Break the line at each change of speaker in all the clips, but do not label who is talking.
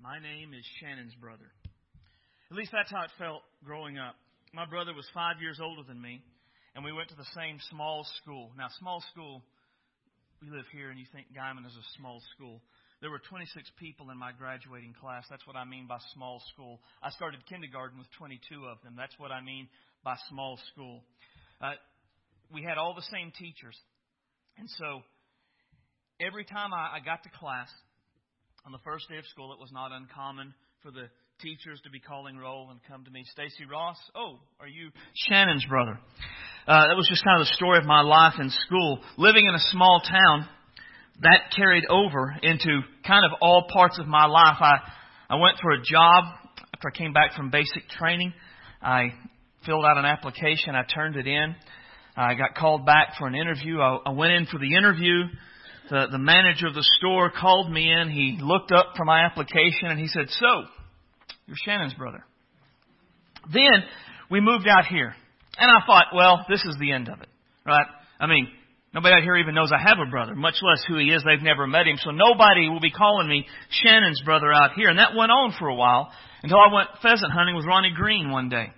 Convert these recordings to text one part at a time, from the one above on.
My name is Shannon's brother. At least that's how it felt growing up. My brother was five years older than me, and we went to the same small school. Now, small school, we live here, and you think Guymon is a small school. There were 26 people in my graduating class. That's what I mean by small school. I started kindergarten with 22 of them. That's what I mean by small school. Uh, we had all the same teachers. And so every time I, I got to class, on the first day of school, it was not uncommon for the teachers to be calling roll and come to me. Stacy Ross, oh, are you Shannon's brother? Uh, that was just kind of the story of my life in school. Living in a small town, that carried over into kind of all parts of my life. I, I went for a job after I came back from basic training. I filled out an application. I turned it in. I got called back for an interview. I, I went in for the interview. The, the manager of the store called me in. He looked up for my application and he said, So, you're Shannon's brother. Then we moved out here. And I thought, well, this is the end of it. Right? I mean, nobody out here even knows I have a brother, much less who he is. They've never met him. So nobody will be calling me Shannon's brother out here. And that went on for a while until I went pheasant hunting with Ronnie Green one day.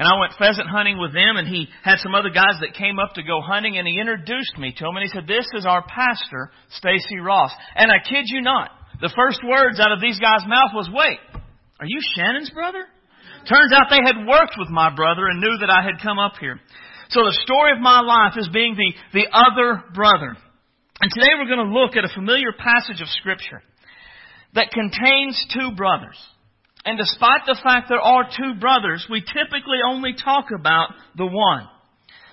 And I went pheasant hunting with them, and he had some other guys that came up to go hunting, and he introduced me to them, and he said, This is our pastor, Stacy Ross. And I kid you not, the first words out of these guys' mouth was, Wait, are you Shannon's brother? Turns out they had worked with my brother and knew that I had come up here. So the story of my life is being the, the other brother. And today we're going to look at a familiar passage of Scripture that contains two brothers. And despite the fact there are two brothers, we typically only talk about the one.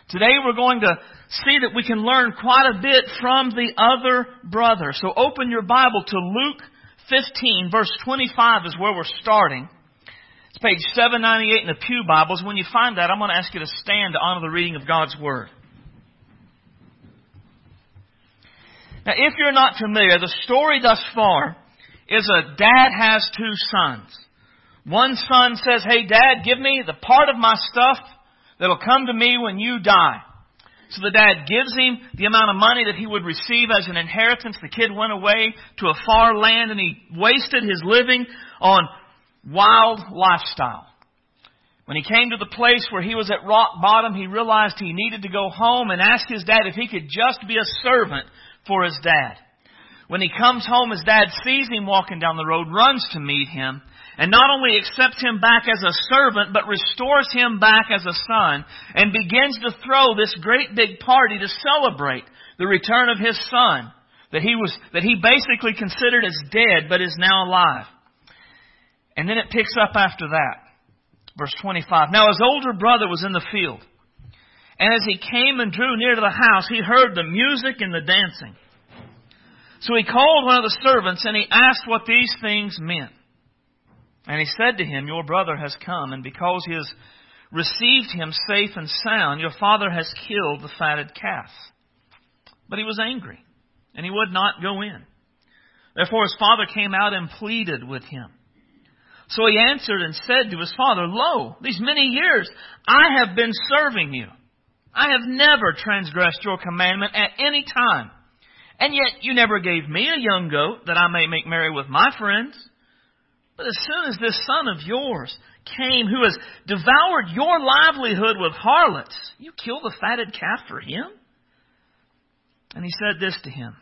Today we're going to see that we can learn quite a bit from the other brother. So open your Bible to Luke 15, verse 25 is where we're starting. It's page 798 in the Pew Bibles. When you find that, I'm going to ask you to stand to honor the reading of God's Word. Now, if you're not familiar, the story thus far is a dad has two sons. One son says, Hey dad, give me the part of my stuff that'll come to me when you die. So the dad gives him the amount of money that he would receive as an inheritance. The kid went away to a far land and he wasted his living on wild lifestyle. When he came to the place where he was at rock bottom, he realized he needed to go home and ask his dad if he could just be a servant for his dad. When he comes home, his dad sees him walking down the road, runs to meet him, and not only accepts him back as a servant, but restores him back as a son, and begins to throw this great big party to celebrate the return of his son, that he was, that he basically considered as dead, but is now alive. And then it picks up after that. Verse 25. Now his older brother was in the field. And as he came and drew near to the house, he heard the music and the dancing. So he called one of the servants and he asked what these things meant. And he said to him, Your brother has come, and because he has received him safe and sound, your father has killed the fatted calf. But he was angry, and he would not go in. Therefore his father came out and pleaded with him. So he answered and said to his father, Lo, these many years I have been serving you. I have never transgressed your commandment at any time. And yet you never gave me a young goat that I may make merry with my friends. But as soon as this son of yours came who has devoured your livelihood with harlots, you kill the fatted calf for him? And he said this to him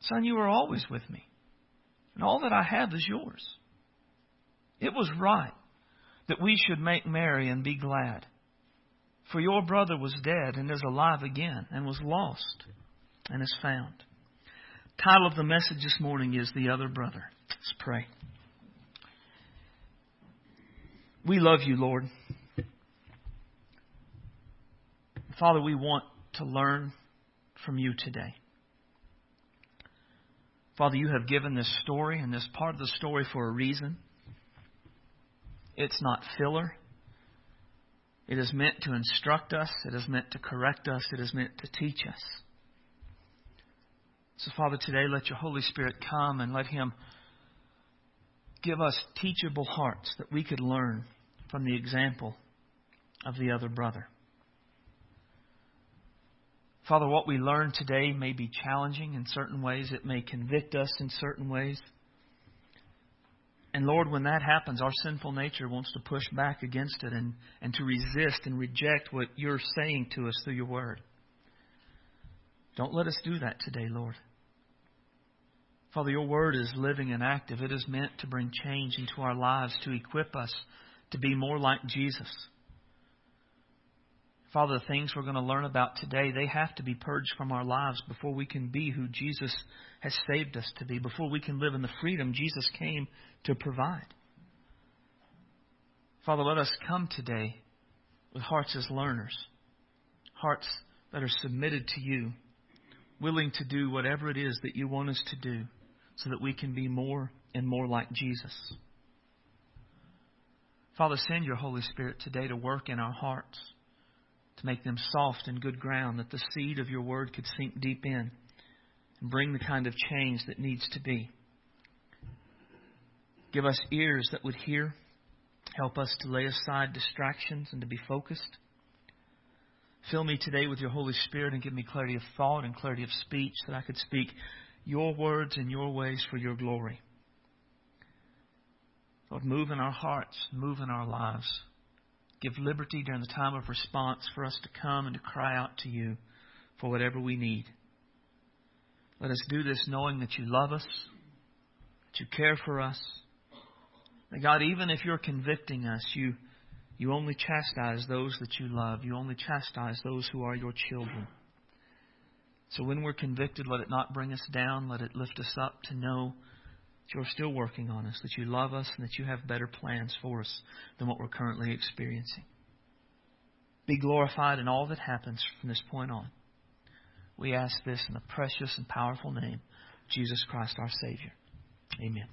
Son, you are always with me, and all that I have is yours. It was right that we should make merry and be glad. For your brother was dead and is alive again, and was lost and is found. Title of the message this morning is The Other Brother. Let's pray. We love you, Lord. Father, we want to learn from you today. Father, you have given this story and this part of the story for a reason. It's not filler. It is meant to instruct us. It is meant to correct us. It is meant to teach us. So, Father, today let your Holy Spirit come and let Him give us teachable hearts that we could learn from the example of the other brother. Father, what we learn today may be challenging in certain ways. It may convict us in certain ways. And Lord, when that happens, our sinful nature wants to push back against it and, and to resist and reject what you're saying to us through your word. Don't let us do that today, Lord. Father, your word is living and active. It is meant to bring change into our lives, to equip us to be more like Jesus. Father, the things we're going to learn about today, they have to be purged from our lives before we can be who Jesus has saved us to be, before we can live in the freedom Jesus came to provide. Father, let us come today with hearts as learners, hearts that are submitted to you, willing to do whatever it is that you want us to do so that we can be more and more like Jesus. Father, send your Holy Spirit today to work in our hearts, to make them soft and good ground, that the seed of your word could sink deep in and bring the kind of change that needs to be. Give us ears that would hear. Help us to lay aside distractions and to be focused. Fill me today with your Holy Spirit and give me clarity of thought and clarity of speech that I could speak your words and your ways for your glory. Lord, move in our hearts, move in our lives. Give liberty during the time of response for us to come and to cry out to you for whatever we need. Let us do this knowing that you love us, that you care for us. God, even if you're convicting us, you, you only chastise those that you love. You only chastise those who are your children. So when we're convicted, let it not bring us down. Let it lift us up to know that you're still working on us, that you love us, and that you have better plans for us than what we're currently experiencing. Be glorified in all that happens from this point on. We ask this in the precious and powerful name Jesus Christ our Savior. Amen.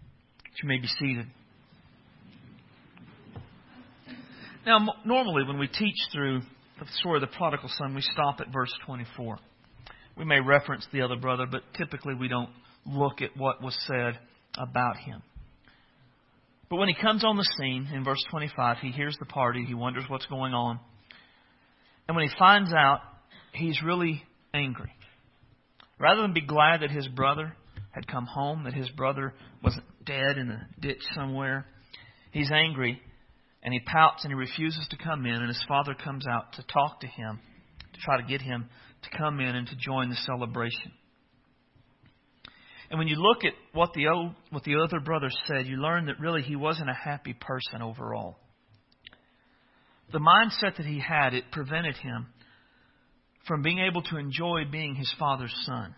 You may be seated. Now, normally when we teach through the story of the prodigal son, we stop at verse 24. We may reference the other brother, but typically we don't look at what was said about him. But when he comes on the scene in verse 25, he hears the party, he wonders what's going on. And when he finds out, he's really angry. Rather than be glad that his brother had come home, that his brother wasn't dead in a ditch somewhere, he's angry and he pouts and he refuses to come in. And his father comes out to talk to him, to try to get him to come in and to join the celebration. And when you look at what the old, what the other brother said, you learn that really he wasn't a happy person overall. The mindset that he had, it prevented him from being able to enjoy being his father's son.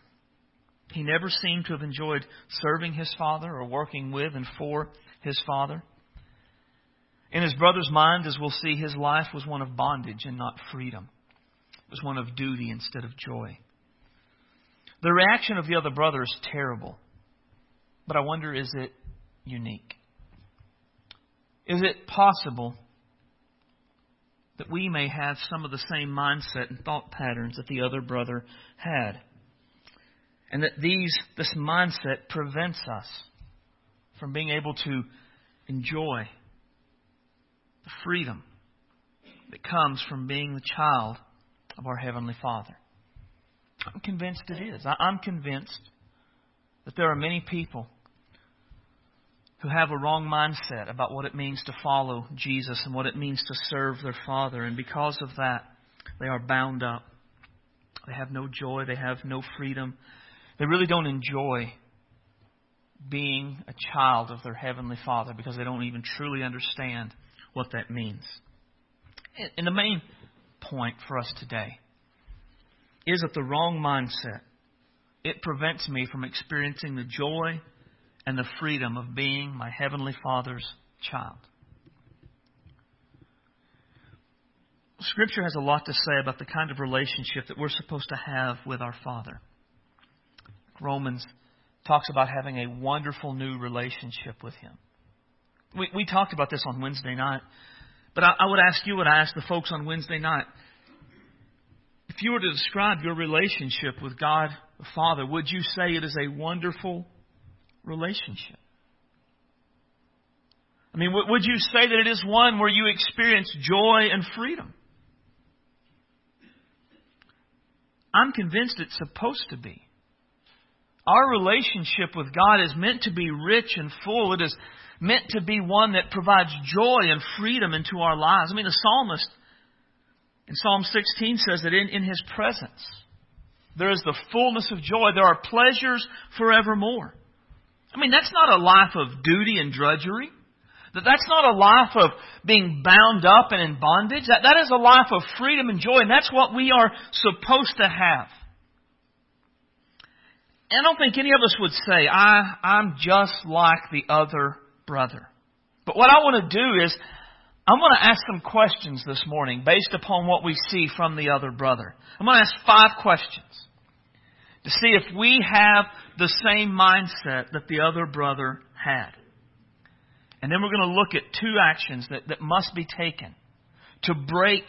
He never seemed to have enjoyed serving his father or working with and for his father. In his brother's mind, as we'll see, his life was one of bondage and not freedom It was one of duty instead of joy. The reaction of the other brother is terrible. But I wonder is it unique? Is it possible that we may have some of the same mindset and thought patterns that the other brother had? And that these this mindset prevents us from being able to enjoy the freedom that comes from being the child of our Heavenly Father. I'm convinced it is. I'm convinced that there are many people who have a wrong mindset about what it means to follow Jesus and what it means to serve their Father. And because of that, they are bound up. They have no joy. They have no freedom. They really don't enjoy being a child of their Heavenly Father because they don't even truly understand what that means. And the main point for us today is it the wrong mindset. It prevents me from experiencing the joy and the freedom of being my Heavenly Father's child. Scripture has a lot to say about the kind of relationship that we're supposed to have with our Father. Romans talks about having a wonderful new relationship with Him. We, we talked about this on Wednesday night. But I, I would ask you what I asked the folks on Wednesday night. If you were to describe your relationship with God the Father, would you say it is a wonderful relationship? I mean, would you say that it is one where you experience joy and freedom? I'm convinced it's supposed to be. Our relationship with God is meant to be rich and full. It is meant to be one that provides joy and freedom into our lives. I mean, the psalmist in Psalm 16 says that in, in his presence there is the fullness of joy. There are pleasures forevermore. I mean, that's not a life of duty and drudgery. That that's not a life of being bound up and in bondage. That, that is a life of freedom and joy, and that's what we are supposed to have. I don't think any of us would say, I, I'm just like the other brother. But what I want to do is, I'm going to ask some questions this morning based upon what we see from the other brother. I'm going to ask five questions to see if we have the same mindset that the other brother had. And then we're going to look at two actions that, that must be taken to break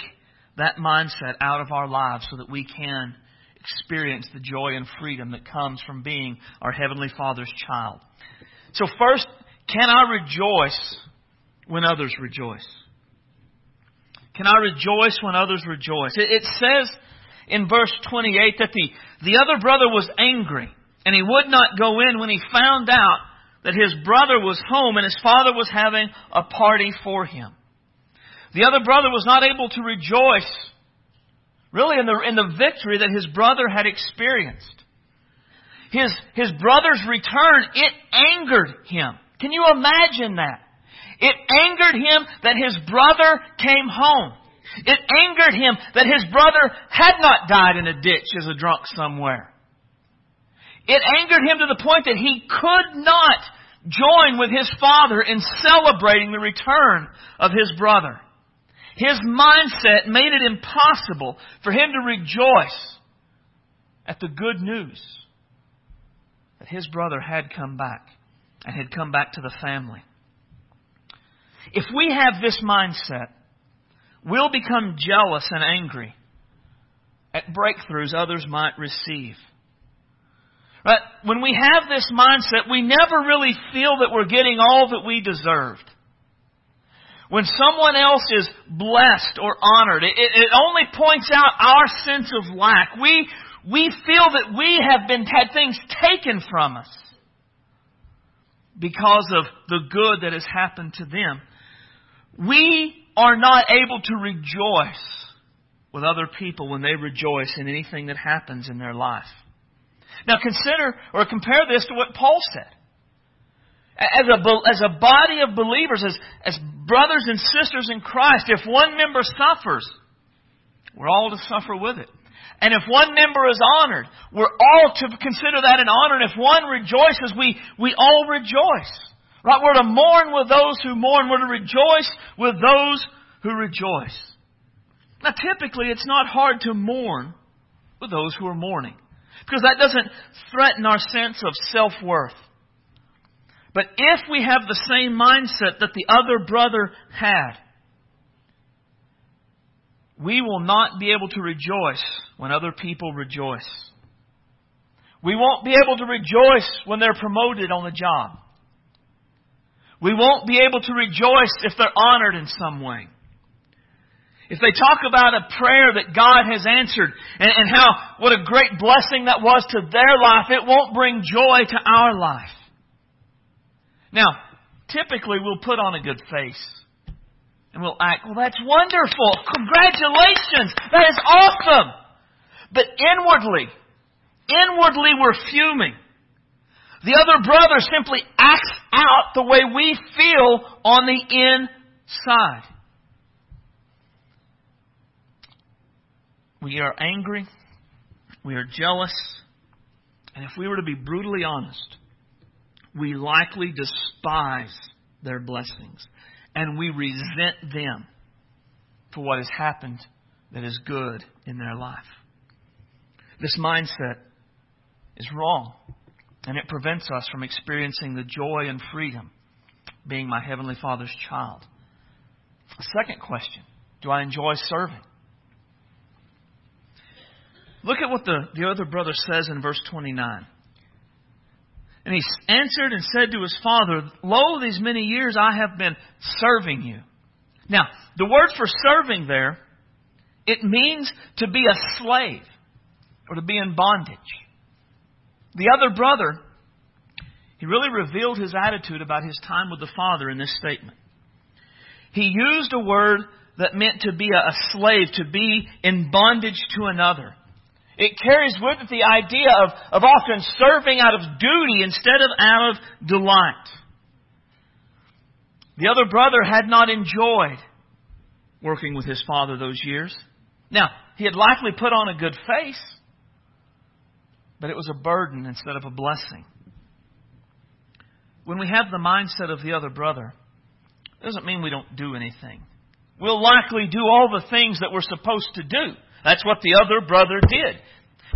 that mindset out of our lives so that we can experience the joy and freedom that comes from being our Heavenly Father's child. So, first, can I rejoice when others rejoice? Can I rejoice when others rejoice? It, says in verse 28 that the, the other brother was angry and he would not go in when he found out that his brother was home and his father was having a party for him. The other brother was not able to rejoice really in the, in the victory that his brother had experienced. His, his brother's return, it angered him. Can you imagine that? It angered him that his brother came home. It angered him that his brother had not died in a ditch as a drunk somewhere. It angered him to the point that he could not join with his father in celebrating the return of his brother. His mindset made it impossible for him to rejoice at the good news that his brother had come back and had come back to the family. If we have this mindset, we'll become jealous and angry at breakthroughs others might receive. But when we have this mindset, we never really feel that we're getting all that we deserved. When someone else is blessed or honored, it, it only points out our sense of lack. We, we feel that we have been had things taken from us because of the good that has happened to them. We are not able to rejoice with other people when they rejoice in anything that happens in their life. Now consider or compare this to what Paul said. As a, as a body of believers, as, as brothers and sisters in Christ, if one member suffers, we're all to suffer with it. And if one member is honored, we're all to consider that an honor. And if one rejoices, we, we all rejoice. Right? We're to mourn with those who mourn. We're to rejoice with those who rejoice. Now, typically, it's not hard to mourn with those who are mourning. Because that doesn't threaten our sense of self-worth. But if we have the same mindset that the other brother had, we will not be able to rejoice when other people rejoice. We won't be able to rejoice when they're promoted on the job. We won't be able to rejoice if they're honored in some way. If they talk about a prayer that God has answered and, and how, what a great blessing that was to their life, it won't bring joy to our life. Now, typically we'll put on a good face. And we'll act, well, that's wonderful. Congratulations. That is awesome. But inwardly, inwardly we're fuming. The other brother simply acts out the way we feel on the inside. We are angry. We are jealous. And if we were to be brutally honest, we likely despise their blessings and we resent them for what has happened that is good in their life. This mindset is wrong and it prevents us from experiencing the joy and freedom being my Heavenly Father's child. Second question Do I enjoy serving? Look at what the, the other brother says in verse 29. And he answered and said to his father, Lo, these many years I have been serving you. Now, the word for serving there, it means to be a slave or to be in bondage. The other brother, he really revealed his attitude about his time with the Father in this statement. He used a word that meant to be a slave, to be in bondage to another. It carries with it the idea of, of often serving out of duty instead of out of delight. The other brother had not enjoyed working with his father those years. Now, he had likely put on a good face, but it was a burden instead of a blessing. When we have the mindset of the other brother, it doesn't mean we don't do anything. We'll likely do all the things that we're supposed to do. That's what the other brother did.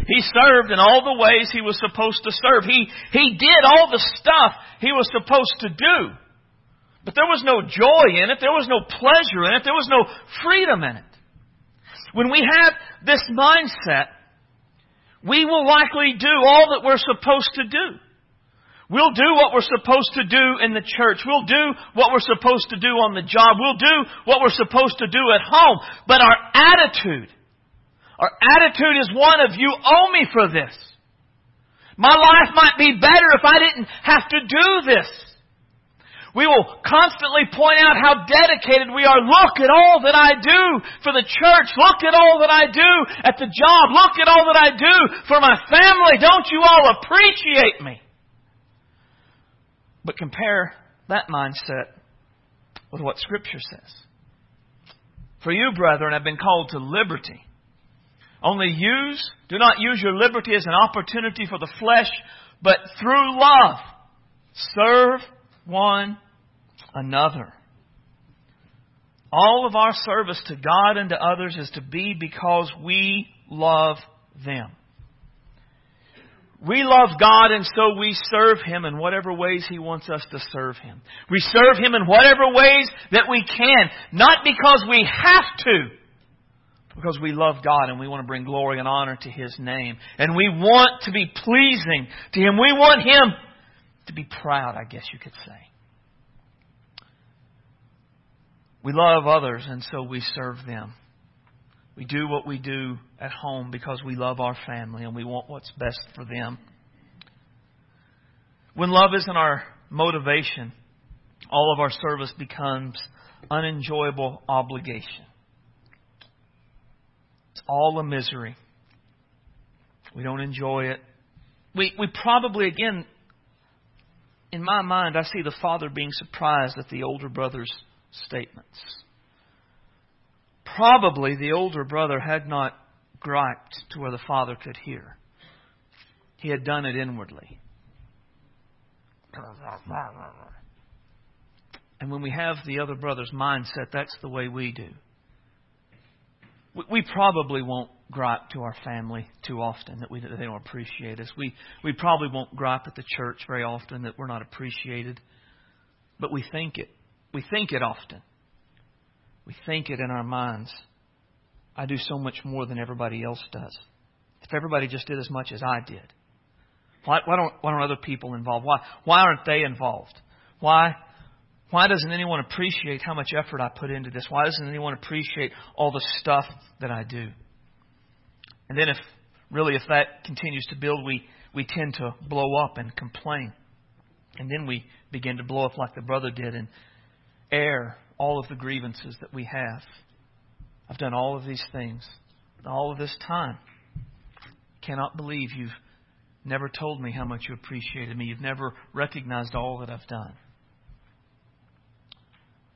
He served in all the ways he was supposed to serve. He, he did all the stuff he was supposed to do. But there was no joy in it. There was no pleasure in it. There was no freedom in it. When we have this mindset, we will likely do all that we're supposed to do. We'll do what we're supposed to do in the church. We'll do what we're supposed to do on the job. We'll do what we're supposed to do at home. But our attitude, our attitude is one of, you owe me for this. My life might be better if I didn't have to do this. We will constantly point out how dedicated we are. Look at all that I do for the church. Look at all that I do at the job. Look at all that I do for my family. Don't you all appreciate me? But compare that mindset with what Scripture says. For you, brethren, have been called to liberty. Only use, do not use your liberty as an opportunity for the flesh, but through love, serve one another. All of our service to God and to others is to be because we love them. We love God and so we serve Him in whatever ways He wants us to serve Him. We serve Him in whatever ways that we can, not because we have to, because we love God and we want to bring glory and honor to His name. And we want to be pleasing to Him. We want Him to be proud, I guess you could say. We love others and so we serve them. We do what we do at home because we love our family and we want what's best for them. When love isn't our motivation, all of our service becomes unenjoyable obligation. It's all a misery. We don't enjoy it. We, we probably, again, in my mind, I see the father being surprised at the older brother's statements. Probably the older brother had not griped to where the father could hear. He had done it inwardly. And when we have the other brother's mindset, that's the way we do. We probably won't gripe to our family too often that, we, that they don't appreciate us. We, we probably won't gripe at the church very often that we're not appreciated. But we think it. We think it often. We think it in our minds. I do so much more than everybody else does. If everybody just did as much as I did, why, why, don't, why aren't other people involved? Why, why aren't they involved? Why, why doesn't anyone appreciate how much effort I put into this? Why doesn't anyone appreciate all the stuff that I do? And then, if really, if that continues to build, we, we tend to blow up and complain. And then we begin to blow up like the brother did and air all of the grievances that we have. I've done all of these things, all of this time. Cannot believe you've never told me how much you appreciated me. You've never recognized all that I've done.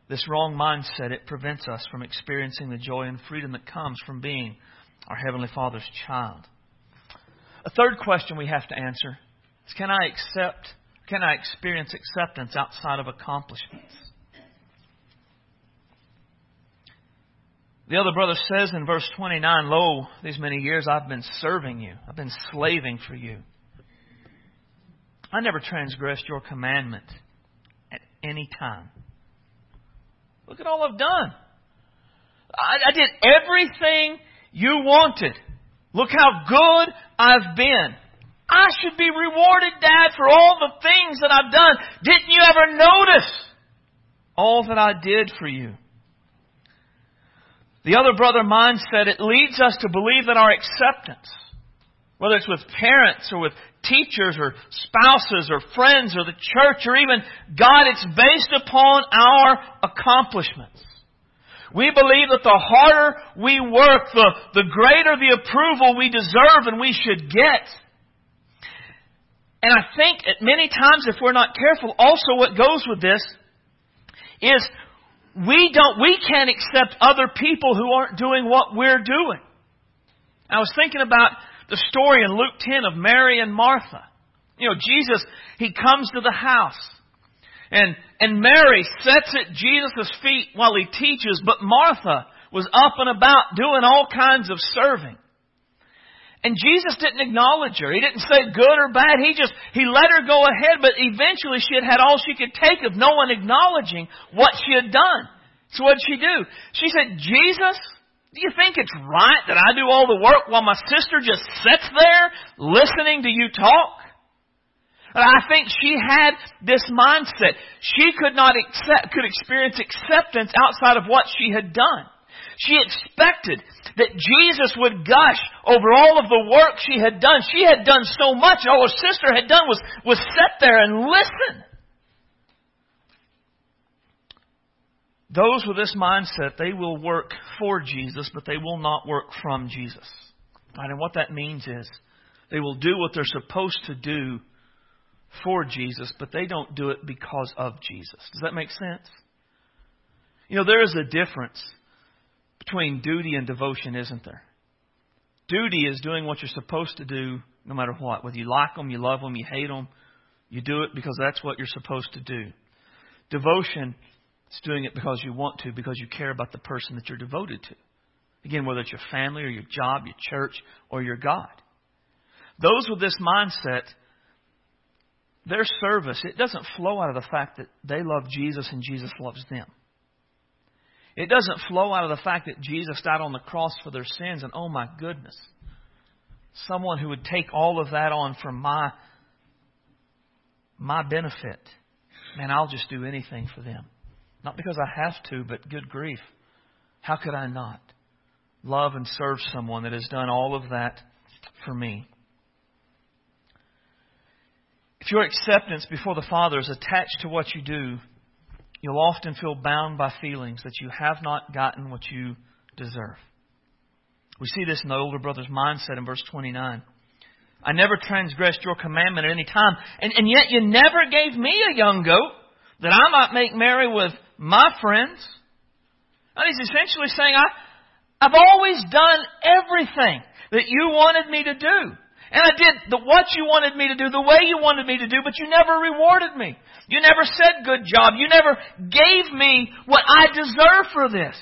This wrong mindset, it prevents us from experiencing the joy and freedom that comes from being our Heavenly Father's child. A third question we have to answer is can I accept, can I experience acceptance outside of accomplishments? The other brother says in verse 29, Lo, these many years I've been serving you. I've been slaving for you. I never transgressed your commandment at any time. Look at all I've done. I, I did everything you wanted. Look how good I've been. I should be rewarded, Dad, for all the things that I've done. Didn't you ever notice all that I did for you? The other brother mindset, it leads us to believe that our acceptance, whether it's with parents or with teachers or spouses or friends or the church or even God. It's based upon our accomplishments. We believe that the harder we work, the, the greater the approval we deserve and we should get. And I think at many times, if we're not careful, also what goes with this is we don't, we can't accept other people who aren't doing what we're doing. I was thinking about the story in Luke 10 of Mary and Martha. You know, Jesus, He comes to the house. And, and Mary sits at Jesus' feet while He teaches, but Martha was up and about doing all kinds of serving. And Jesus didn't acknowledge her. He didn't say good or bad. He just, he let her go ahead, but eventually she had had all she could take of no one acknowledging what she had done. So what did she do? She said, Jesus, do you think it's right that I do all the work while my sister just sits there listening to you talk? And I think she had this mindset. She could not accept, could experience acceptance outside of what she had done. She expected that Jesus would gush over all of the work she had done. She had done so much, all her sister had done was, was sit there and listen. Those with this mindset, they will work for Jesus, but they will not work from Jesus. Right? And what that means is they will do what they're supposed to do for Jesus, but they don't do it because of Jesus. Does that make sense? You know, there is a difference between duty and devotion, isn't there? Duty is doing what you're supposed to do no matter what. Whether you like them, you love them, you hate them, you do it because that's what you're supposed to do. Devotion is doing it because you want to, because you care about the person that you're devoted to. Again, whether it's your family or your job, your church, or your God. Those with this mindset, their service, it doesn't flow out of the fact that they love Jesus and Jesus loves them. It doesn't flow out of the fact that Jesus died on the cross for their sins and oh my goodness, someone who would take all of that on for my my benefit. Man, I'll just do anything for them. Not because I have to, but good grief. How could I not love and serve someone that has done all of that for me? If your acceptance before the Father is attached to what you do, you'll often feel bound by feelings that you have not gotten what you deserve. We see this in the older brother's mindset in verse 29. I never transgressed your commandment at any time, and, and yet you never gave me a young goat that I might make merry with my friends. And he's essentially saying, I, I've always done everything that you wanted me to do. And I did the, what you wanted me to do, the way you wanted me to do, but you never rewarded me. You never said good job. You never gave me what I deserve for this.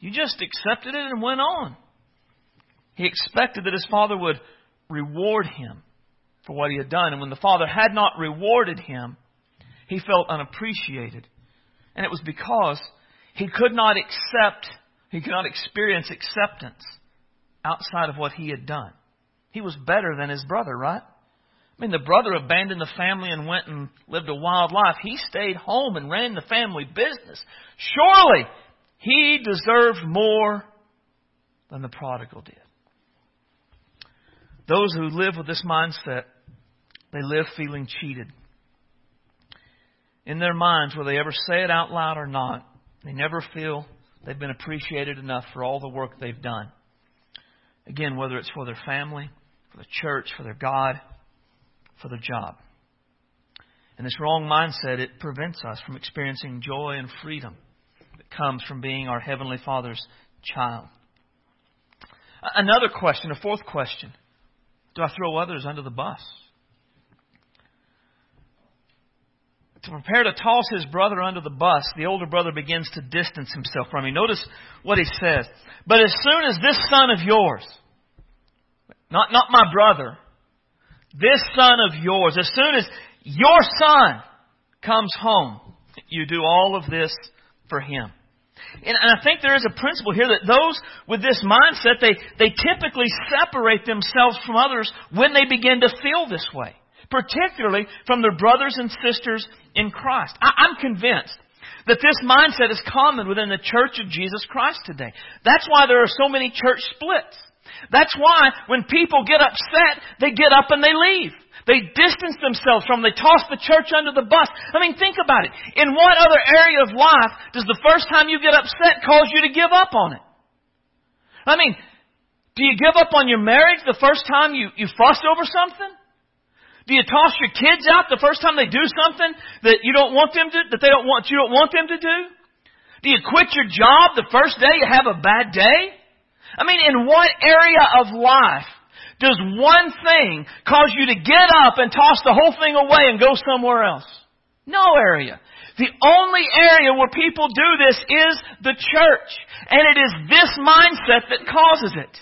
You just accepted it and went on. He expected that his father would reward him for what he had done. And when the father had not rewarded him, he felt unappreciated. And it was because he could not accept, he could not experience acceptance outside of what he had done. He was better than his brother, right? I mean, the brother abandoned the family and went and lived a wild life. He stayed home and ran the family business. Surely he deserved more than the prodigal did. Those who live with this mindset, they live feeling cheated. In their minds, whether they ever say it out loud or not, they never feel they've been appreciated enough for all the work they've done. Again, whether it's for their family, for the church, for their God, for their job. And this wrong mindset, it prevents us from experiencing joy and freedom that comes from being our Heavenly Father's child. Another question, a fourth question. Do I throw others under the bus? To prepare to toss his brother under the bus, the older brother begins to distance himself from him. Notice what he says. But as soon as this son of yours, not, not my brother, this son of yours, as soon as your son comes home, you do all of this for him. And I think there is a principle here that those with this mindset, they, they typically separate themselves from others when they begin to feel this way, particularly from their brothers and sisters in Christ. I, I'm convinced that this mindset is common within the church of Jesus Christ today. That's why there are so many church splits. That's why when people get upset, they get up and they leave. They distance themselves from, they toss the church under the bus. I mean, think about it. In what other area of life does the first time you get upset cause you to give up on it? I mean, do you give up on your marriage the first time you, you fuss over something? Do you toss your kids out the first time they do something that you don't want them to, that they don't want, you don't want them to do? Do you quit your job the first day you have a bad day? I mean, in what area of life does one thing cause you to get up and toss the whole thing away and go somewhere else? No area. The only area where people do this is the church. And it is this mindset that causes it.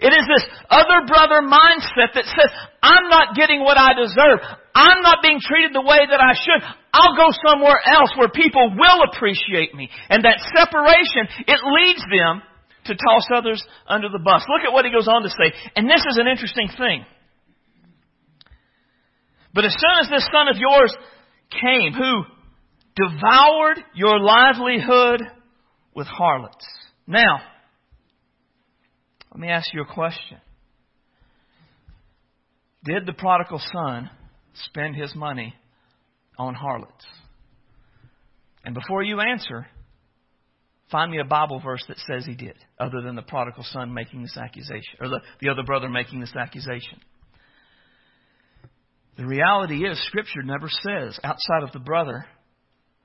It is this other brother mindset that says, I'm not getting what I deserve. I'm not being treated the way that I should. I'll go somewhere else where people will appreciate me. And that separation, it leads them to toss others under the bus. Look at what he goes on to say. And this is an interesting thing. But as soon as this son of yours came, who devoured your livelihood with harlots. Now, let me ask you a question. Did the prodigal son spend his money on harlots? And before you answer, find me a Bible verse that says he did, other than the prodigal son making this accusation, or the, the other brother making this accusation. The reality is, Scripture never says, outside of the brother,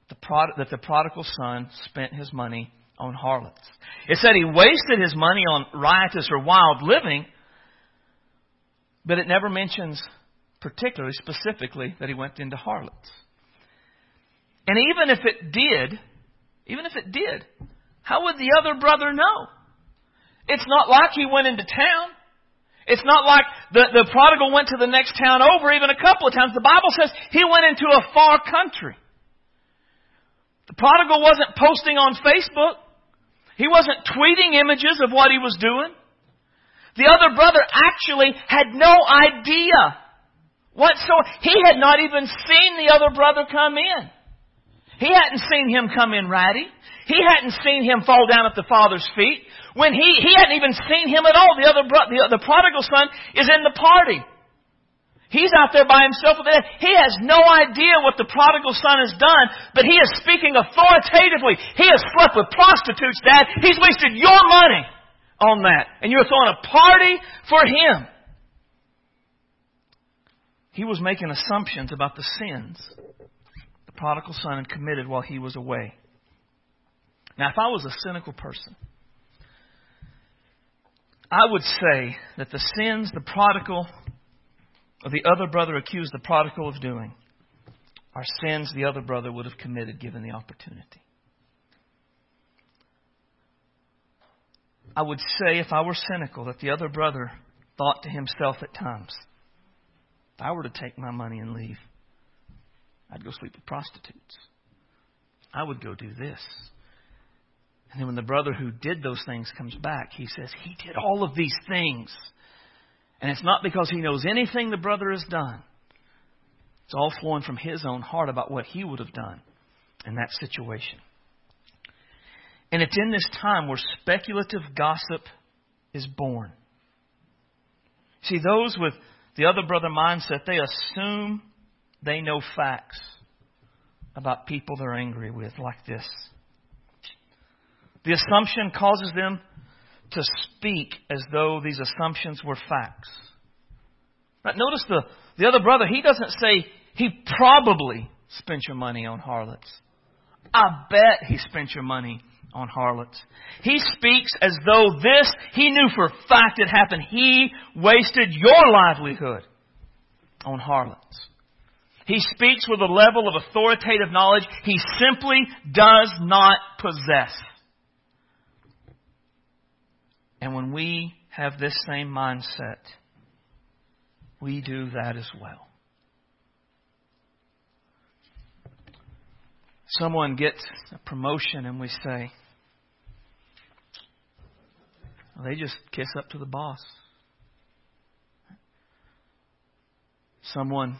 the prod, that the prodigal son spent his money on harlots. It said he wasted his money on riotous or wild living, but it never mentions particularly, specifically, that he went into harlots. And even if it did, even if it did, how would the other brother know? It's not like he went into town. It's not like the, the prodigal went to the next town over even a couple of times. The Bible says he went into a far country. The prodigal wasn't posting on Facebook. He wasn't tweeting images of what he was doing. The other brother actually had no idea what so he had not even seen the other brother come in. He hadn't seen him come in ratty. He hadn't seen him fall down at the father's feet. When he, he hadn't even seen him at all. The other bro, the, the prodigal son is in the party. He's out there by himself. He has no idea what the prodigal son has done, but he is speaking authoritatively. He has slept with prostitutes, Dad. He's wasted your money on that. And you're throwing a party for him. He was making assumptions about the sins the prodigal son had committed while he was away. Now, if I was a cynical person, I would say that the sins the prodigal the other brother accused the prodigal of doing are sins the other brother would have committed given the opportunity. I would say, if I were cynical, that the other brother thought to himself at times, if I were to take my money and leave, I'd go sleep with prostitutes. I would go do this. And then when the brother who did those things comes back, he says, He did all of these things. And it's not because he knows anything the brother has done. It's all flowing from his own heart about what he would have done in that situation. And it's in this time where speculative gossip is born. See, those with the other brother mindset, they assume they know facts about people they're angry with, like this. The assumption causes them to speak as though these assumptions were facts. Notice the, the other brother, he doesn't say he probably spent your money on harlots. I bet he spent your money on harlots. He speaks as though this, he knew for fact it happened. He wasted your livelihood on harlots. He speaks with a level of authoritative knowledge he simply does not possess. And when we have this same mindset, we do that as well. Someone gets a promotion and we say, they just kiss up to the boss. Someone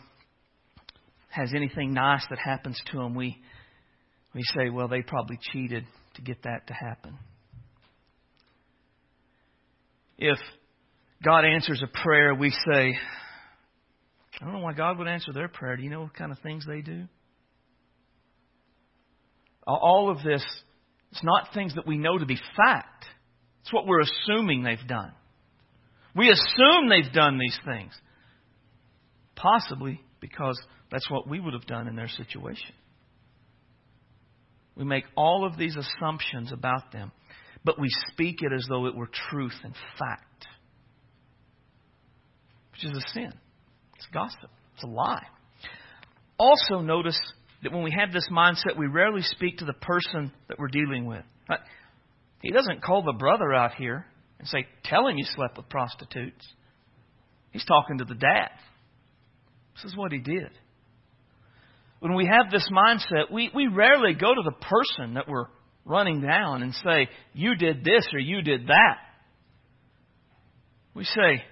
has anything nice that happens to them, we, we say, well, they probably cheated to get that to happen. If God answers a prayer, we say, I don't know why God would answer their prayer. Do you know what kind of things they do? All of this, it's not things that we know to be fact. It's what we're assuming they've done. We assume they've done these things. Possibly because that's what we would have done in their situation. We make all of these assumptions about them, but we speak it as though it were truth and fact, which is a sin. It's gossip. It's a lie. Also, notice that when we have this mindset, we rarely speak to the person that we're dealing with. He doesn't call the brother out here and say, Tell him you slept with prostitutes. He's talking to the dad. This is what he did. When we have this mindset, we, we rarely go to the person that we're running down and say, You did this or you did that. We say,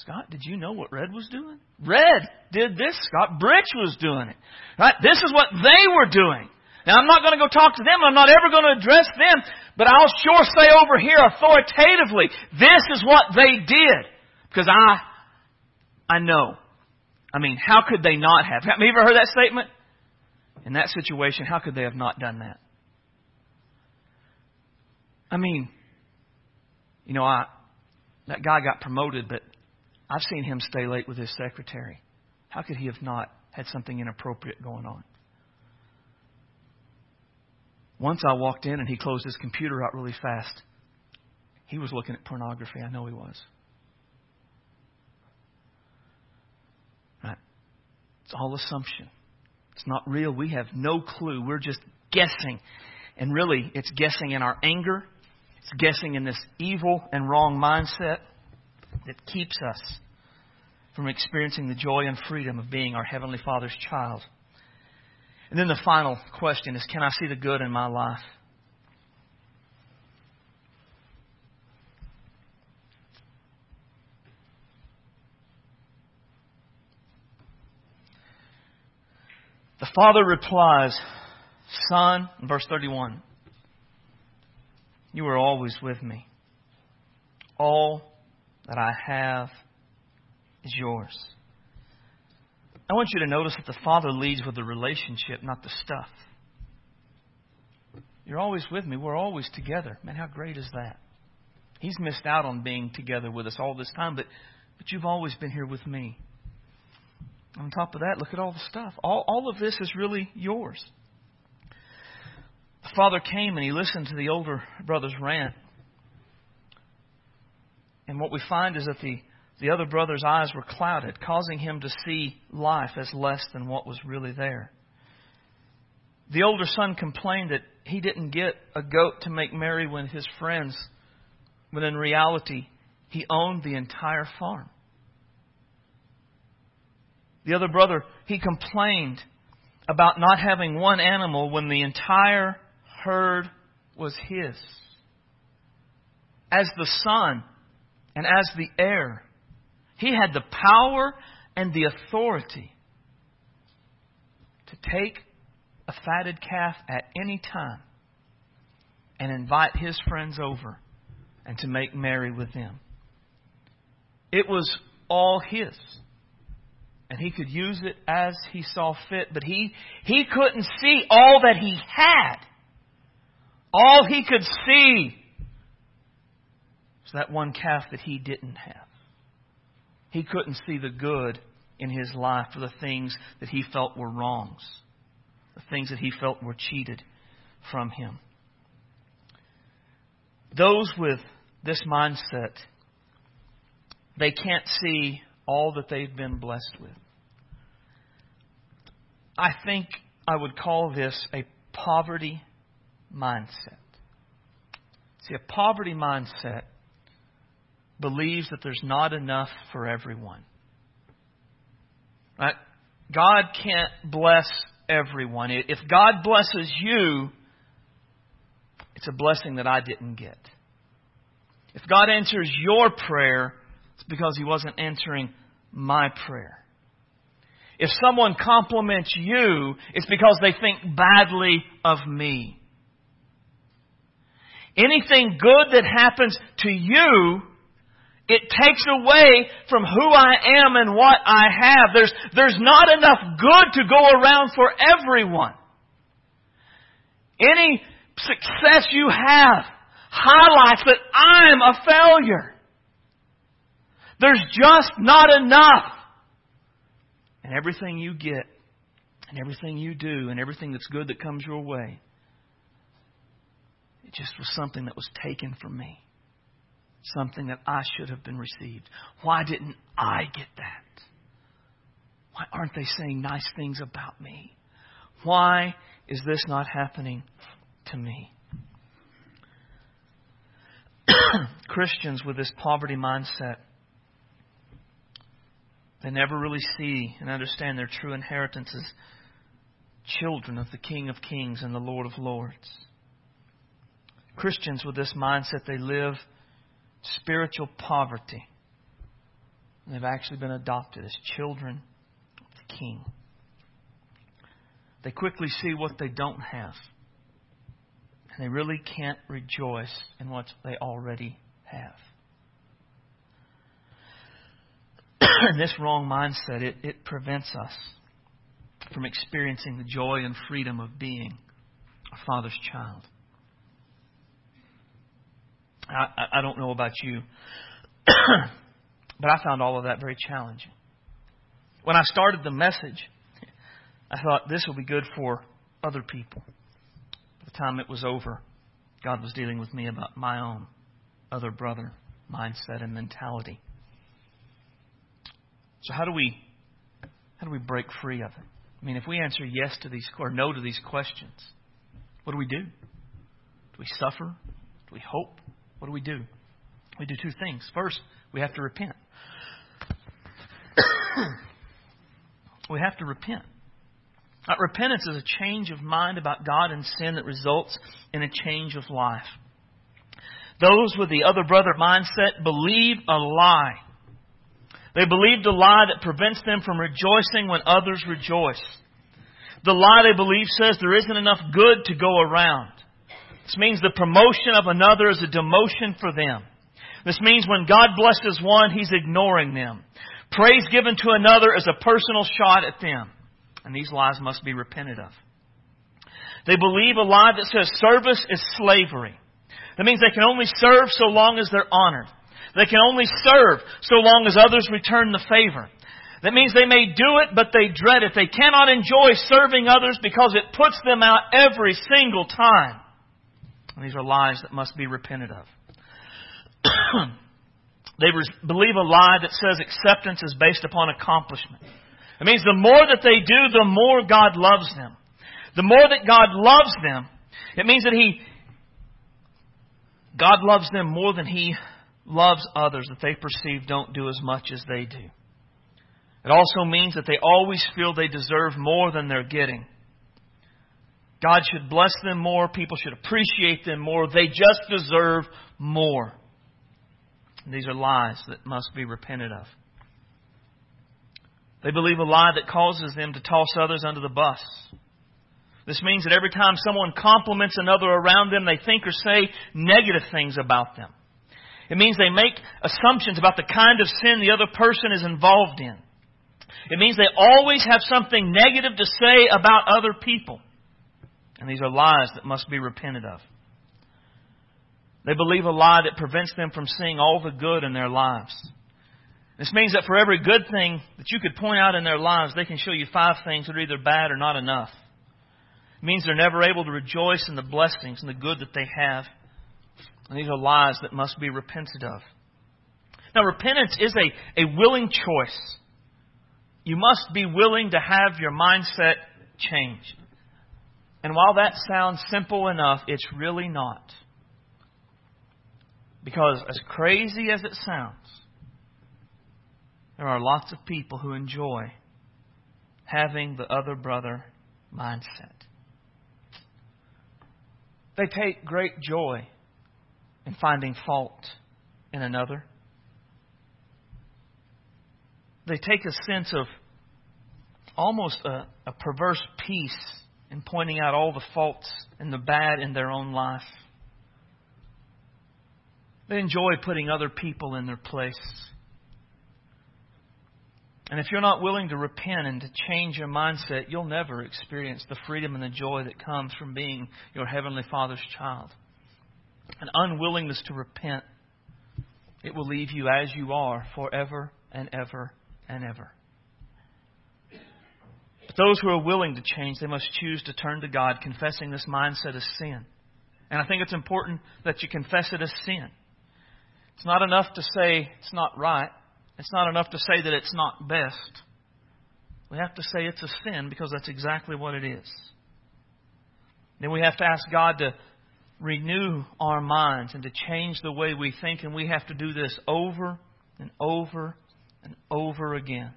Scott, did you know what Red was doing? Red did this. Scott Britch was doing it. Right? This is what they were doing. Now, I'm not going to go talk to them. I'm not ever going to address them. But I'll sure say over here authoritatively, this is what they did. Because I, I know. I mean, how could they not have? Have you ever heard that statement? In that situation, how could they have not done that? I mean, you know, I, that guy got promoted, but I've seen him stay late with his secretary. How could he have not had something inappropriate going on? Once I walked in and he closed his computer out really fast. He was looking at pornography. I know he was. Right? It's all assumption. It's not real. We have no clue. We're just guessing. And really, it's guessing in our anger. Guessing in this evil and wrong mindset that keeps us from experiencing the joy and freedom of being our Heavenly Father's child. And then the final question is Can I see the good in my life? The father replies, Son, verse 31, you are always with me. All that I have is yours. I want you to notice that the Father leads with the relationship, not the stuff. You're always with me. We're always together. Man, how great is that? He's missed out on being together with us all this time, but, but you've always been here with me. On top of that, look at all the stuff. All, all of this is really yours. The father came and he listened to the older brother's rant. And what we find is that the the other brother's eyes were clouded, causing him to see life as less than what was really there. The older son complained that he didn't get a goat to make merry with his friends, when in reality, he owned the entire farm. The other brother, he complained about not having one animal when the entire herd was his. As the son and as the heir, he had the power and the authority to take a fatted calf at any time and invite his friends over and to make merry with them. It was all his. And he could use it as he saw fit, but he, he couldn't see all that he had. All he could see was that one calf that he didn't have. He couldn't see the good in his life for the things that he felt were wrongs, the things that he felt were cheated from him. Those with this mindset, they can't see all that they've been blessed with. I think I would call this a poverty mindset. See, a poverty mindset believes that there's not enough for everyone. Right? God can't bless everyone. If God blesses you, it's a blessing that I didn't get. If God answers your prayer, it's because He wasn't answering my prayer. If someone compliments you, it's because they think badly of me. Anything good that happens to you It takes away from who I am and what I have. There's, there's not enough good to go around for everyone. Any success you have highlights that I'm a failure. There's just not enough. And everything you get, and everything you do, and everything that's good that comes your way, it just was something that was taken from me. Something that I should have been received. Why didn't I get that? Why aren't they saying nice things about me? Why is this not happening to me? Christians with this poverty mindset, they never really see and understand their true inheritance as children of the King of Kings and the Lord of Lords. Christians with this mindset, they live spiritual poverty. And they've actually been adopted as children of the King. They quickly see what they don't have. And they really can't rejoice in what they already have. this wrong mindset, it, it prevents us from experiencing the joy and freedom of being a Father's child. I, I don't know about you, but I found all of that very challenging. When I started the message, I thought this will be good for other people. By the time it was over, God was dealing with me about my own other brother mindset and mentality. So how do we how do we break free of it? I mean, if we answer yes to these or no to these questions, what do we do? Do we suffer? Do we hope? What do we do? We do two things. First, we have to repent. we have to repent. Uh, repentance is a change of mind about God and sin that results in a change of life. Those with the other brother mindset believe a lie. They believed a lie that prevents them from rejoicing when others rejoice. The lie they believe says there isn't enough good to go around. This means the promotion of another is a demotion for them. This means when God blesses one, He's ignoring them. Praise given to another is a personal shot at them. And these lies must be repented of. They believe a lie that says service is slavery. That means they can only serve so long as they're honored. They can only serve so long as others return the favor. That means they may do it, but they dread it. They cannot enjoy serving others because it puts them out every single time. And these are lies that must be repented of. they believe a lie that says acceptance is based upon accomplishment. It means the more that they do, the more God loves them. The more that God loves them, it means that He, God loves them more than He loves others that they perceive don't do as much as they do. It also means that they always feel they deserve more than they're getting. God should bless them more. People should appreciate them more. They just deserve more. And these are lies that must be repented of. They believe a lie that causes them to toss others under the bus. This means that every time someone compliments another around them, they think or say negative things about them. It means they make assumptions about the kind of sin the other person is involved in. It means they always have something negative to say about other people. And these are lies that must be repented of. They believe a lie that prevents them from seeing all the good in their lives. This means that for every good thing that you could point out in their lives, they can show you five things that are either bad or not enough. It means they're never able to rejoice in the blessings and the good that they have. And these are lies that must be repented of. Now, repentance is a, a willing choice. You must be willing to have your mindset changed. And while that sounds simple enough, it's really not. Because as crazy as it sounds, there are lots of people who enjoy having the other brother mindset. They take great joy in finding fault in another. They take a sense of almost a, a perverse peace in pointing out all the faults and the bad in their own life. They enjoy putting other people in their place. And if you're not willing to repent and to change your mindset, you'll never experience the freedom and the joy that comes from being your Heavenly Father's child. An unwillingness to repent, it will leave you as you are forever and ever and ever. Those who are willing to change, they must choose to turn to God, confessing this mindset as sin. And I think it's important that you confess it as sin. It's not enough to say it's not right. It's not enough to say that it's not best. We have to say it's a sin because that's exactly what it is. Then we have to ask God to renew our minds and to change the way we think, and we have to do this over and over and over again.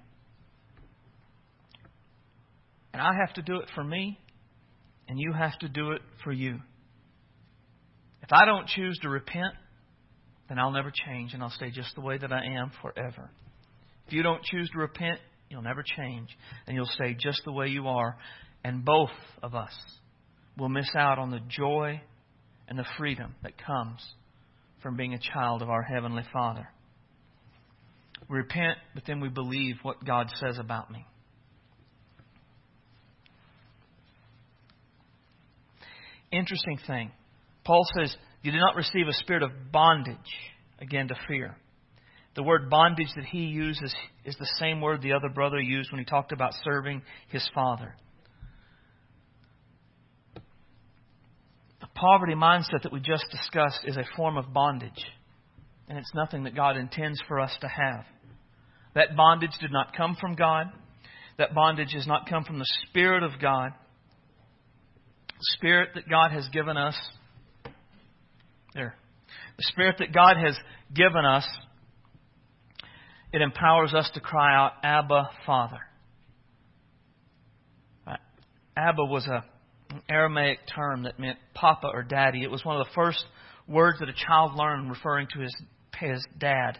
And I have to do it for me, and you have to do it for you. If I don't choose to repent, then I'll never change and I'll stay just the way that I am forever. If you don't choose to repent, you'll never change and you'll stay just the way you are. And both of us will miss out on the joy and the freedom that comes from being a child of our Heavenly Father. We repent, but then we believe what God says about me. Interesting thing. Paul says, you did not receive a spirit of bondage, again, to fear. The word bondage that he uses is the same word the other brother used when he talked about serving his father. The poverty mindset that we just discussed is a form of bondage, and it's nothing that God intends for us to have. That bondage did not come from God. That bondage has not come from the Spirit of God. Spirit that God has given us there. The Spirit that God has given us, it empowers us to cry out, Abba, Father. Abba was a, an Aramaic term that meant papa or daddy. It was one of the first words that a child learned referring to his, his dad.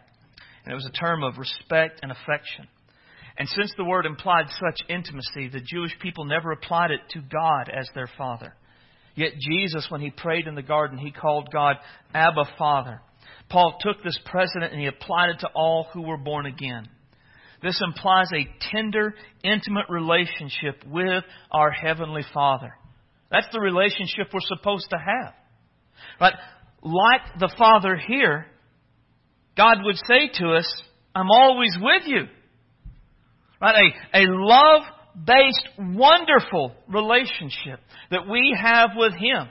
And it was a term of respect and affection. And since the word implied such intimacy, the Jewish people never applied it to God as their father. Yet Jesus, when he prayed in the garden, he called God Abba Father. Paul took this precedent and he applied it to all who were born again. This implies a tender, intimate relationship with our Heavenly Father. That's the relationship we're supposed to have. But like the Father here, God would say to us, I'm always with you. Right? A, a love based, wonderful relationship that we have with Him.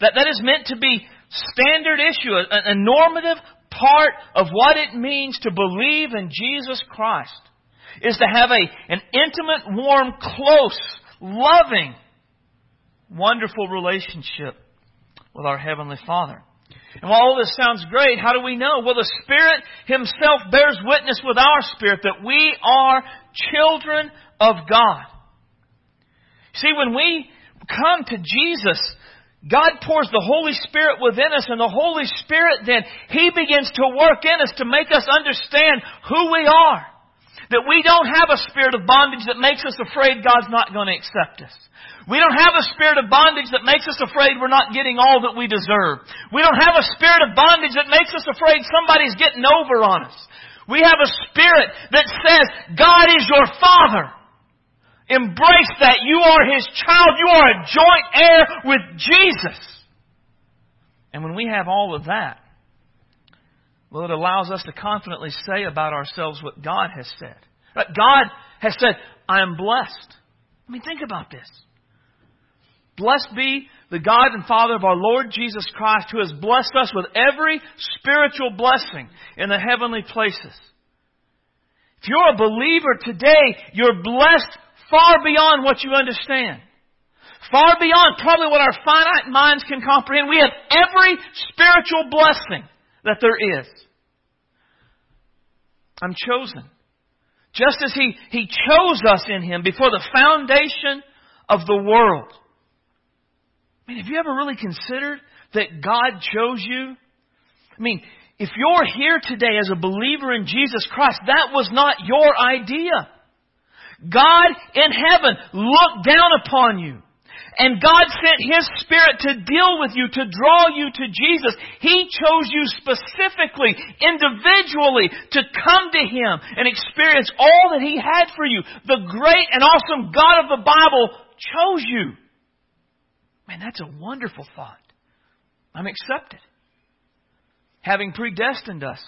That, that is meant to be standard issue, a, a normative part of what it means to believe in Jesus Christ is to have a, an intimate, warm, close, loving, wonderful relationship with our Heavenly Father. And while all this sounds great, how do we know? Well, the Spirit Himself bears witness with our spirit that we are children of God. See, when we come to Jesus, God pours the Holy Spirit within us, and the Holy Spirit then, He begins to work in us to make us understand who we are. That we don't have a spirit of bondage that makes us afraid God's not going to accept us. We don't have a spirit of bondage that makes us afraid we're not getting all that we deserve. We don't have a spirit of bondage that makes us afraid somebody's getting over on us. We have a spirit that says, God is your Father. Embrace that. You are His child. You are a joint heir with Jesus. And when we have all of that, well, it allows us to confidently say about ourselves what God has said. God has said, I am blessed. I mean, think about this. Blessed be the God and Father of our Lord Jesus Christ, who has blessed us with every spiritual blessing in the heavenly places. If you're a believer today, you're blessed far beyond what you understand. Far beyond probably what our finite minds can comprehend. We have every spiritual blessing that there is. I'm chosen. Just as He, he chose us in Him before the foundation of the world. I mean, have you ever really considered that God chose you? I mean, if you're here today as a believer in Jesus Christ, that was not your idea. God in heaven looked down upon you And God sent His Spirit to deal with you, to draw you to Jesus. He chose you specifically, individually, to come to Him and experience all that He had for you. The great and awesome God of the Bible chose you. Man, that's a wonderful thought. I'm accepted. Having predestined us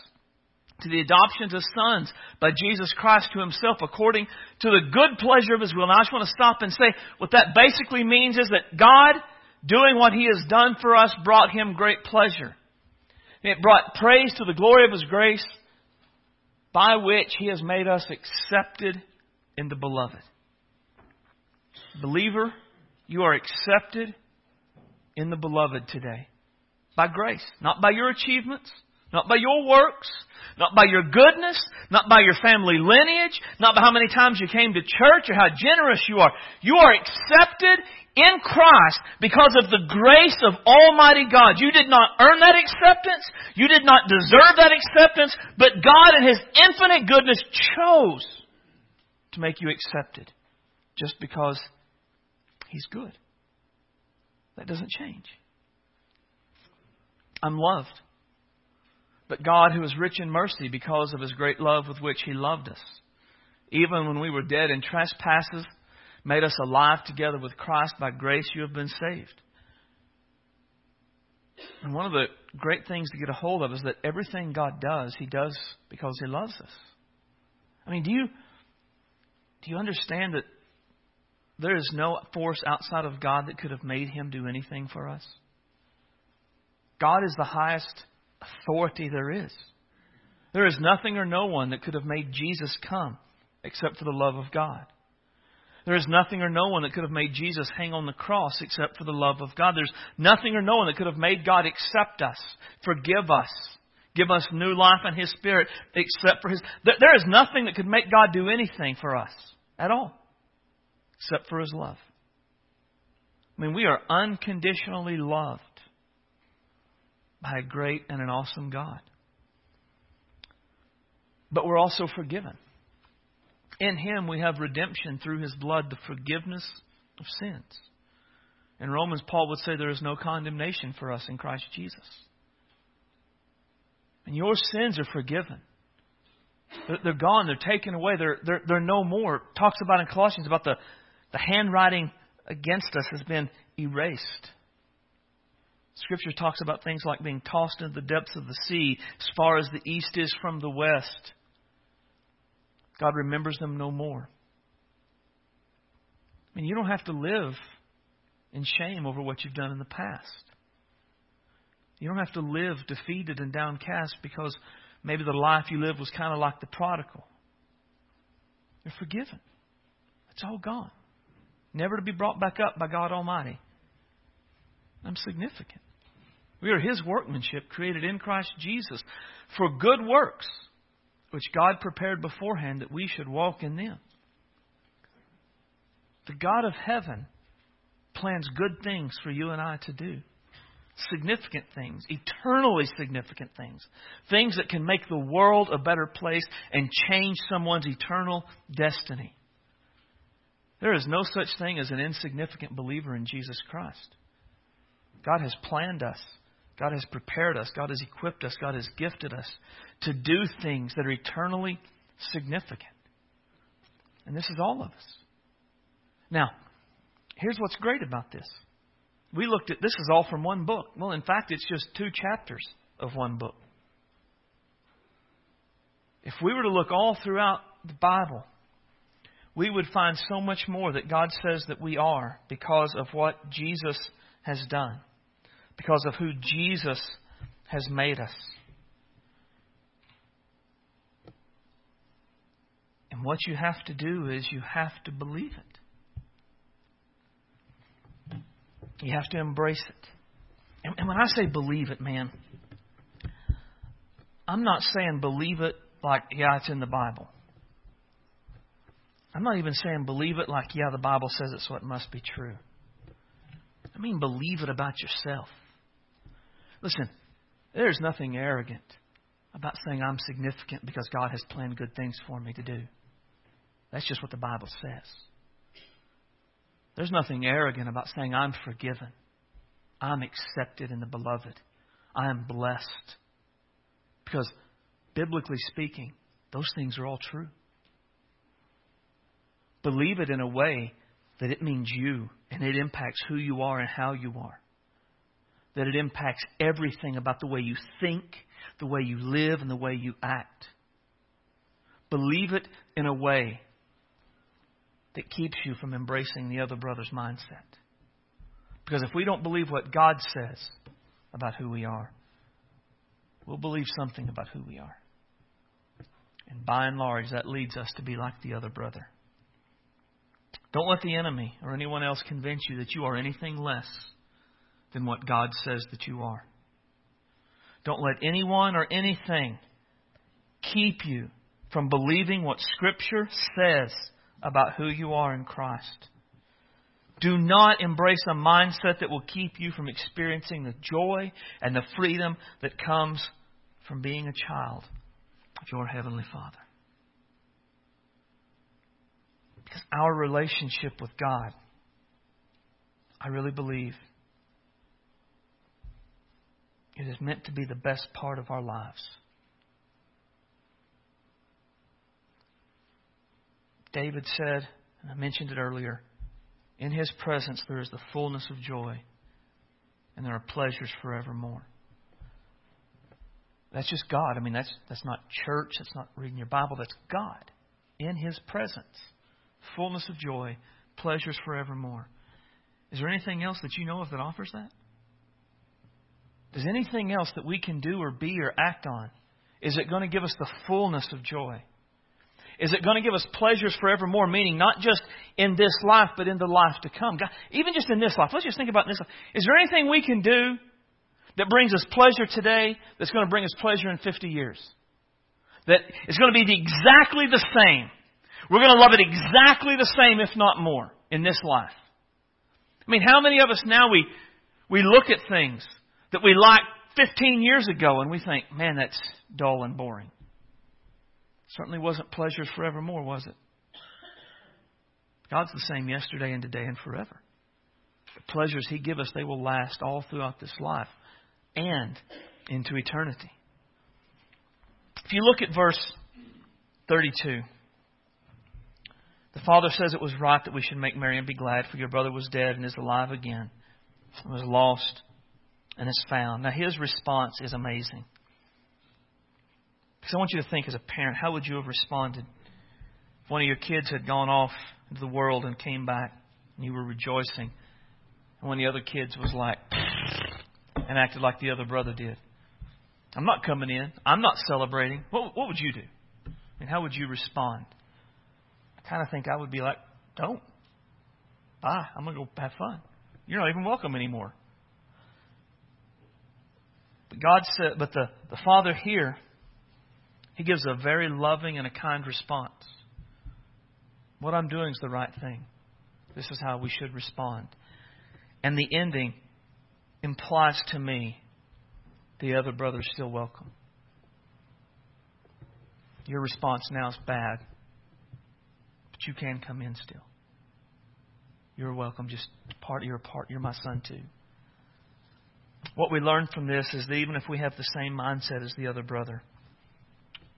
to the adoption as sons by Jesus Christ to himself according to the good pleasure of his will. Now I just want to stop and say what that basically means is that God, doing what he has done for us, brought him great pleasure. It brought praise to the glory of his grace by which he has made us accepted in the beloved. Believer, you are accepted in the beloved today. By grace. Not by your achievements. Not by your works. Not by your goodness. Not by your family lineage. Not by how many times you came to church or how generous you are. You are accepted in Christ because of the grace of Almighty God. You did not earn that acceptance. You did not deserve that acceptance. But God in His infinite goodness chose to make you accepted just because He's good. That doesn't change. I'm loved. But God, who is rich in mercy because of his great love with which he loved us, even when we were dead in trespasses, made us alive together with Christ. By grace you have been saved. And one of the great things to get a hold of is that everything God does, he does because he loves us. I mean, do you do you understand that there is no force outside of God that could have made him do anything for us? God is the highest authority there is. There is nothing or no one that could have made Jesus come except for the love of God. There is nothing or no one that could have made Jesus hang on the cross except for the love of God. There's nothing or no one that could have made God accept us, forgive us, give us new life in His Spirit except for His. There is nothing that could make God do anything for us at all except for His love. I mean, we are unconditionally loved by a great and an awesome God. But we're also forgiven. In Him we have redemption through His blood, the forgiveness of sins. In Romans, Paul would say there is no condemnation for us in Christ Jesus. And your sins are forgiven. They're gone. They're taken away. They're, they're, they're no more. Talks about in Colossians about the, the handwriting against us has been erased. Scripture talks about things like being tossed into the depths of the sea as far as the east is from the west. God remembers them no more. I mean, you don't have to live in shame over what you've done in the past. You don't have to live defeated and downcast because maybe the life you lived was kind of like the prodigal. You're forgiven. It's all gone. Never to be brought back up by God Almighty. I'm significant. We are His workmanship, created in Christ Jesus for good works, which God prepared beforehand that we should walk in them. The God of heaven plans good things for you and I to do. Significant things, eternally significant things. Things that can make the world a better place and change someone's eternal destiny. There is no such thing as an insignificant believer in Jesus Christ. God has planned us God has prepared us, God has equipped us, God has gifted us to do things that are eternally significant. And this is all of us. Now, here's what's great about this. We looked at this is all from one book. Well, in fact, it's just two chapters of one book. If we were to look all throughout the Bible, we would find so much more that God says that we are because of what Jesus has done because of who Jesus has made us. And what you have to do is you have to believe it. You have to embrace it. And, when I say believe it, man, I'm not saying believe it like, yeah, it's in the Bible. I'm not even saying believe it like, yeah, the Bible says it, so it must be true. I mean, believe it about yourself. Listen, there's nothing arrogant about saying I'm significant because God has planned good things for me to do. That's just what the Bible says. There's nothing arrogant about saying, I'm forgiven. I'm accepted in the beloved. I am blessed. Because, biblically speaking, those things are all true. Believe it in a way that it means you and it impacts who you are and how you are. That it impacts everything about the way you think, the way you live, and the way you act. Believe it in a way that keeps you from embracing the other brother's mindset. Because if we don't believe what God says about who we are, we'll believe something about who we are. And by and large, that leads us to be like the other brother. Don't let the enemy or anyone else convince you that you are anything less than what God says that you are. Don't let anyone or anything keep you from believing what Scripture says about who you are in Christ. Do not embrace a mindset that will keep you from experiencing the joy and the freedom that comes from being a child of your Heavenly Father. Because our relationship with God, I really believe, it is meant to be the best part of our lives. David said, and I mentioned it earlier, in his presence there is the fullness of joy, and there are pleasures forevermore. That's just God. I mean, that's, that's not church, that's not reading your Bible, that's God in his presence. Fullness of joy, pleasures forevermore. Is there anything else that you know of that offers that? Does anything else that we can do or be or act on, is it going to give us the fullness of joy? Is it going to give us pleasures forevermore? Meaning not just in this life, but in the life to come. God, even just in this life. Let's just think about this life. Is there anything we can do that brings us pleasure today that's going to bring us pleasure in 50 years? That is going to be exactly the same. We're going to love it exactly the same, if not more, in this life. I mean, how many of us now we, we look at things that we liked 15 years ago and we think, man, that's dull and boring? Certainly wasn't pleasures forevermore, was it? God's the same yesterday and today and forever. The pleasures He gives us, they will last all throughout this life and into eternity. If you look at verse 32, the father says it was right that we should make merry and be glad, for your brother was dead and is alive again, and was lost and is found. Now, his response is amazing. Because I want you to think as a parent, how would you have responded if one of your kids had gone off into the world and came back and you were rejoicing, and one of the other kids was like, and acted like the other brother did? I'm not coming in. I'm not celebrating. What, what would you do? And how would you respond? Kind of think I would be like, don't. Bye. I'm going to go have fun. You're not even welcome anymore. But God said, but the, the Father here he gives a very loving and a kind response. What I'm doing is the right thing. This is how we should respond. And the ending implies to me the other brother is still welcome. Your response now is bad, but you can come in still. You're welcome. Just part. You're a part. You're my son too. What we learn from this is that even if we have the same mindset as the other brother,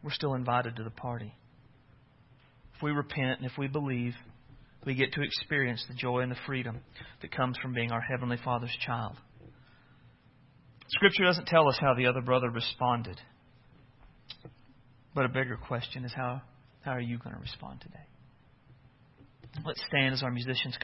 we're still invited to the party. If we repent and if we believe, we get to experience the joy and the freedom that comes from being our Heavenly Father's child. Scripture doesn't tell us how the other brother responded. But a bigger question is how, how are you going to respond today? Let's stand as our musicians